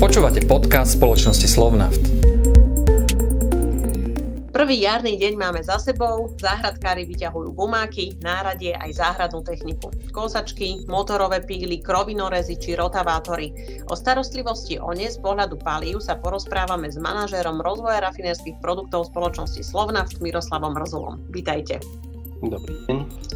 Počúvate podcast spoločnosti Slovnaft. Prvý jarný deň máme za sebou, záhradkári vyťahujú gumáky, náradie aj záhradnú techniku. Kosačky, motorové píly, krovinorezy či rotavátory. O starostlivosti o ne z pohľadu palív sa porozprávame s manažérom rozvoja rafinerských produktov spoločnosti Slovnaft Miroslavom Mrzulom. Vítajte. Dobrý deň.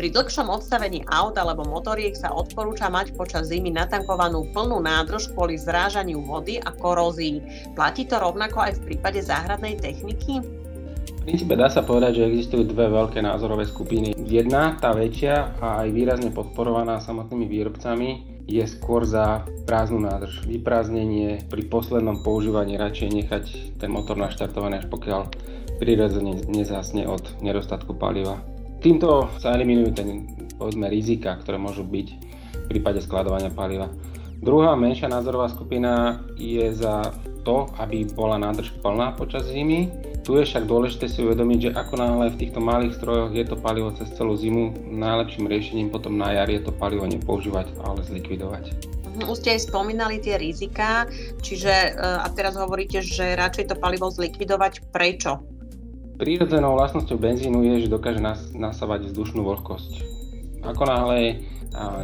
Pri dlhšom odstavení aut alebo motoriek sa odporúča mať počas zimy natankovanú plnú nádrž kvôli zrážaniu vody a korózii. Platí to rovnako aj v prípade záhradnej techniky? V princípe dá sa povedať, že existujú dve veľké názorové skupiny. Jedna, tá väčšia a aj výrazne podporovaná samotnými výrobcami, je skôr za prázdnu nádrž. Vyprázdnenie pri poslednom používaní radšej nechať ten motor naštartovaný, až pokiaľ prirodzene nezásne od nedostatku paliva. Týmto sa eliminujú ten, povedzme, rizika, ktoré môžu byť v prípade skladovania paliva. Druhá menšia názorová skupina je za to, aby bola nádrž plná počas zimy. Tu je však dôležité si uvedomiť, že ako náhle v týchto malých strojoch je to palivo cez celú zimu, najlepším riešením potom na jar je to palivo nepoužívať, ale zlikvidovať. Mhm, už ste aj spomínali tie rizika, čiže a teraz hovoríte, že radšej to palivo zlikvidovať. Prečo? Prírodzenou vlastnosťou benzínu je, že dokáže nas, nasávať vzdušnú vlhkosť. Ako náhle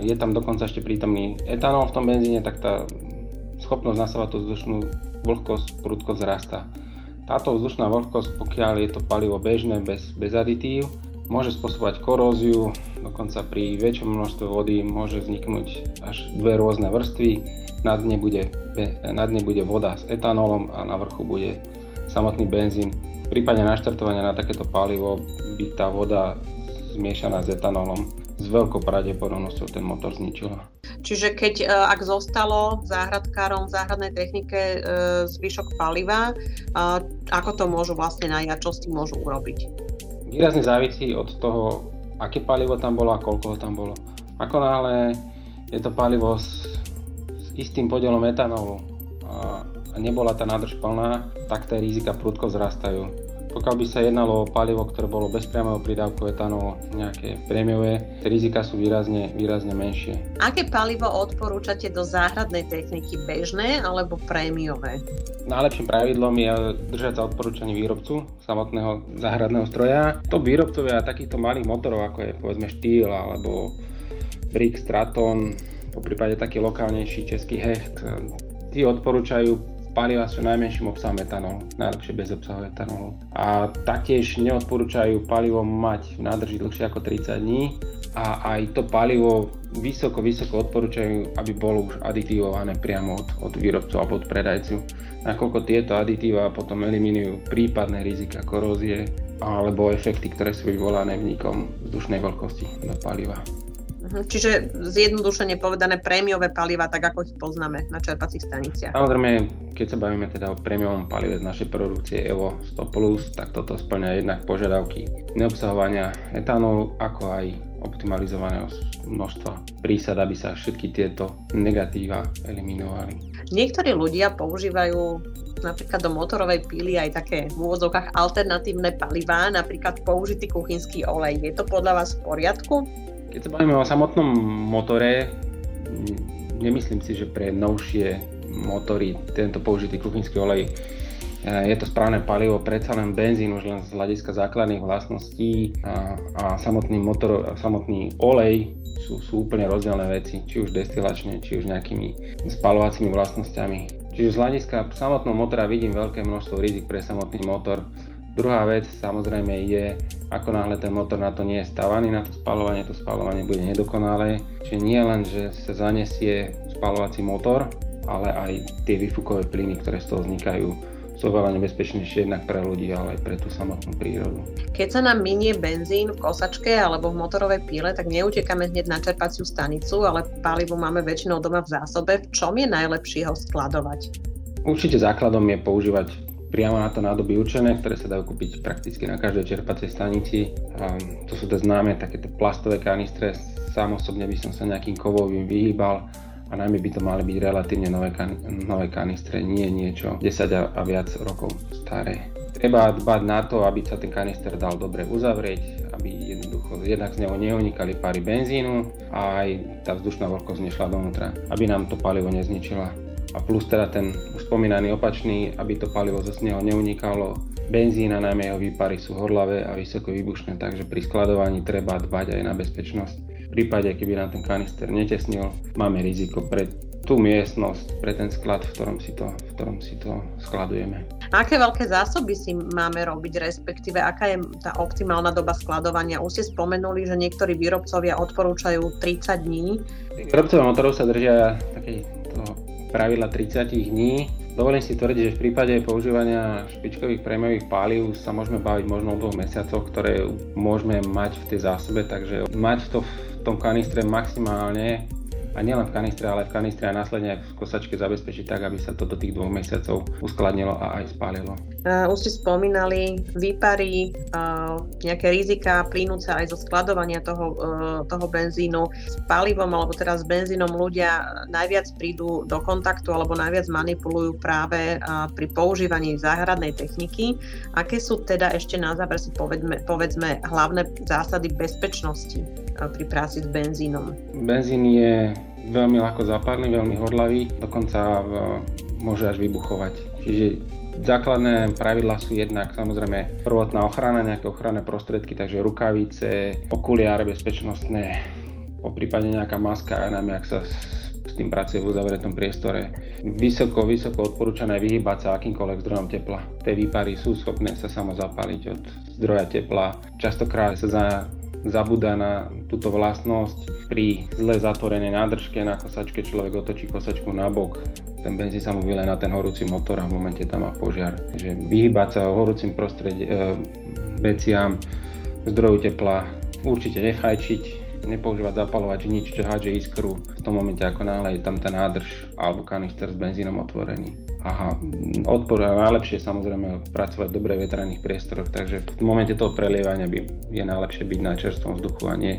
je tam dokonca ešte prítomný etanol v tom benzíne, tak tá schopnosť nasávať tú vzdušnú vlhkosť prudko zrastá. Táto vzdušná vlhkosť, pokiaľ je to palivo bežné bez, bez aditív, môže spôsobovať koróziu, dokonca pri väčšom množstve vody môže vzniknúť až dve rôzne vrstvy. Na dne bude, na dne bude voda s etanolom a na vrchu bude samotný benzín. V prípade naštartovania na takéto palivo by tá voda zmiešaná s etanolom s veľkou pravdepodobnosťou ten motor zničila. Čiže keď, e, ak zostalo záhradkárom v záhradnej technike e, zvyšok paliva, e, ako to môžu vlastne najať, čo s tým môžu urobiť? Výrazne závisí od toho, aké palivo tam bolo a koľko ho tam bolo. Ako náhle je to palivo s, s istým podielom etanolu a nebola tá nádrž plná, tak tie rizika prudko vzrastajú. Pokiaľ by sa jednalo o palivo, ktoré bolo bez priamého pridávku etanolu, nejaké prémiové, rizika sú výrazne, výrazne menšie. Aké palivo odporúčate do záhradnej techniky, bežné alebo prémiové? Najlepším pravidlom je držať sa odporúčaní výrobcu samotného záhradného stroja. To výrobcovia takýchto malých motorov, ako je povedzme štýl alebo Brick, Straton, po prípade taký lokálnejší český hecht, tí odporúčajú paliva sú najmenším obsahom etanolu, najlepšie bez obsahu etanolu. A taktiež neodporúčajú palivo mať v nádrži dlhšie ako 30 dní a aj to palivo vysoko, vysoko odporúčajú, aby bolo už aditívované priamo od, od výrobcu alebo od predajcu, nakoľko tieto aditíva potom eliminujú prípadné rizika korózie alebo efekty, ktoré sú vyvolané vnikom vzdušnej vlhkosti do paliva. Mhm, čiže zjednodušene povedané prémiové paliva, tak ako ich poznáme na čerpacích staniciach. Samozrejme, keď sa bavíme teda o prémiovom palive z našej produkcie Evo 100+, tak toto splňa jednak požiadavky neobsahovania etanolu, ako aj optimalizovaného množstva prísad, aby sa všetky tieto negatíva eliminovali. Niektorí ľudia používajú napríklad do motorovej píly aj také v úvodzovkách alternatívne palivá, napríklad použitý kuchynský olej. Je to podľa vás v poriadku? Keď sa bavíme o samotnom motore, nemyslím si, že pre novšie motory tento použitý kuchynský olej je to správne palivo, predsa len benzín už len z hľadiska základných vlastností a, a samotný motor, samotný olej sú, sú úplne rozdielne veci, či už destilačne, či už nejakými spalovacími vlastnosťami. Čiže z hľadiska samotného motora vidím veľké množstvo rizik pre samotný motor. Druhá vec samozrejme je, ako náhle ten motor na to nie je stavaný, na to spalovanie, to spalovanie bude nedokonalé. Čiže nie len, že sa zanesie spalovací motor, ale aj tie vyfúkové plyny, ktoré z toho vznikajú, sú oveľa nebezpečnejšie jednak pre ľudí, ale aj pre tú samotnú prírodu. Keď sa nám minie benzín v kosačke alebo v motorovej píle, tak neutekáme hneď na čerpaciu stanicu, ale palivo máme väčšinou doma v zásobe. V čom je najlepšie ho skladovať? Určite základom je používať priamo na to nádoby určené, ktoré sa dajú kúpiť prakticky na každej čerpacej stanici. A to sú tie známe takéto plastové kanistre. Sám osobne by som sa nejakým kovovým vyhýbal a najmä by to mali byť relatívne nové, kan- nové kanistre, nie niečo 10 a, viac rokov staré. treba dbať na to, aby sa ten kanister dal dobre uzavrieť, aby jednoducho jednak z neho neunikali pary benzínu a aj tá vzdušná vlhkosť nešla dovnútra, aby nám to palivo nezničila. A plus teda ten spomínaný opačný, aby to palivo z neho neunikalo. Benzín a najmä jeho výpary sú horlavé a vysoko výbušné, takže pri skladovaní treba dbať aj na bezpečnosť. V prípade, keby nám ten kanister netesnil, máme riziko pre tú miestnosť, pre ten sklad, v ktorom si to, v ktorom si to skladujeme. Aké veľké zásoby si máme robiť, respektíve aká je tá optimálna doba skladovania? Už ste spomenuli, že niektorí výrobcovia odporúčajú 30 dní. Výrobcovia motorov sa držia také pravidla 30 dní. Dovolím si tvrdiť, že v prípade používania špičkových prémiových palív sa môžeme baviť možno o dvoch mesiacoch, ktoré môžeme mať v tej zásobe, takže mať to v tom kanistre maximálne a nielen v kanistre, ale v kanistre a následne v kosačke zabezpečiť tak, aby sa to do tých dvoch mesiacov uskladnilo a aj spálilo. Uh, už ste spomínali výpary, uh, nejaké rizika plynúce aj zo skladovania toho, uh, toho benzínu. S palivom alebo teda s benzínom ľudia najviac prídu do kontaktu alebo najviac manipulujú práve uh, pri používaní záhradnej techniky. Aké sú teda ešte na záver si povedzme, povedzme hlavné zásady bezpečnosti pri práci s benzínom? Benzín je veľmi ľahko zapálny, veľmi hodlavý, dokonca môže až vybuchovať. Čiže základné pravidlá sú jednak samozrejme prvotná ochrana, nejaké ochranné prostriedky, takže rukavice, okuliare bezpečnostné, po prípade nejaká maska, najmä ak sa s tým pracuje v uzavretom priestore. Vysoko, vysoko odporúčané vyhybať sa akýmkoľvek zdrojom tepla. Tie výpary sú schopné sa samo zapáliť od zdroja tepla. Častokrát sa za zabúda na túto vlastnosť. Pri zle zatvorenej nádržke na kosačke človek otočí kosačku na bok, ten benzín sa mu vyle na ten horúci motor a v momente tam má požiar. Takže vyhybať sa horúcim prostredí, e, veciam, zdroju tepla, určite nefajčiť, nepoužívať zapalovač, nič, čo hádže iskru. V tom momente, ako náhle je tam ten nádrž alebo kanister s benzínom otvorený. Aha, odpor najlepšie samozrejme pracovať v dobre vetraných priestoroch, takže v momente toho prelievania by je najlepšie byť na čerstvom vzduchu a nie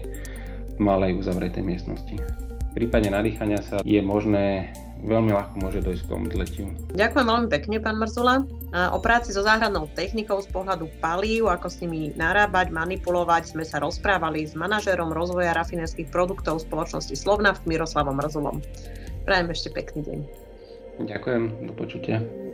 v malej uzavretej miestnosti. V prípade nadýchania sa je možné veľmi ľahko môže dojsť k omdletiu. Ďakujem veľmi pekne, pán Mrzula. O práci so záhradnou technikou z pohľadu palív, ako s nimi narábať, manipulovať, sme sa rozprávali s manažérom rozvoja rafinerských produktov spoločnosti Slovnaft Miroslavom Mrzulom. Prajem ešte pekný deň. Ďakujem, do počutia.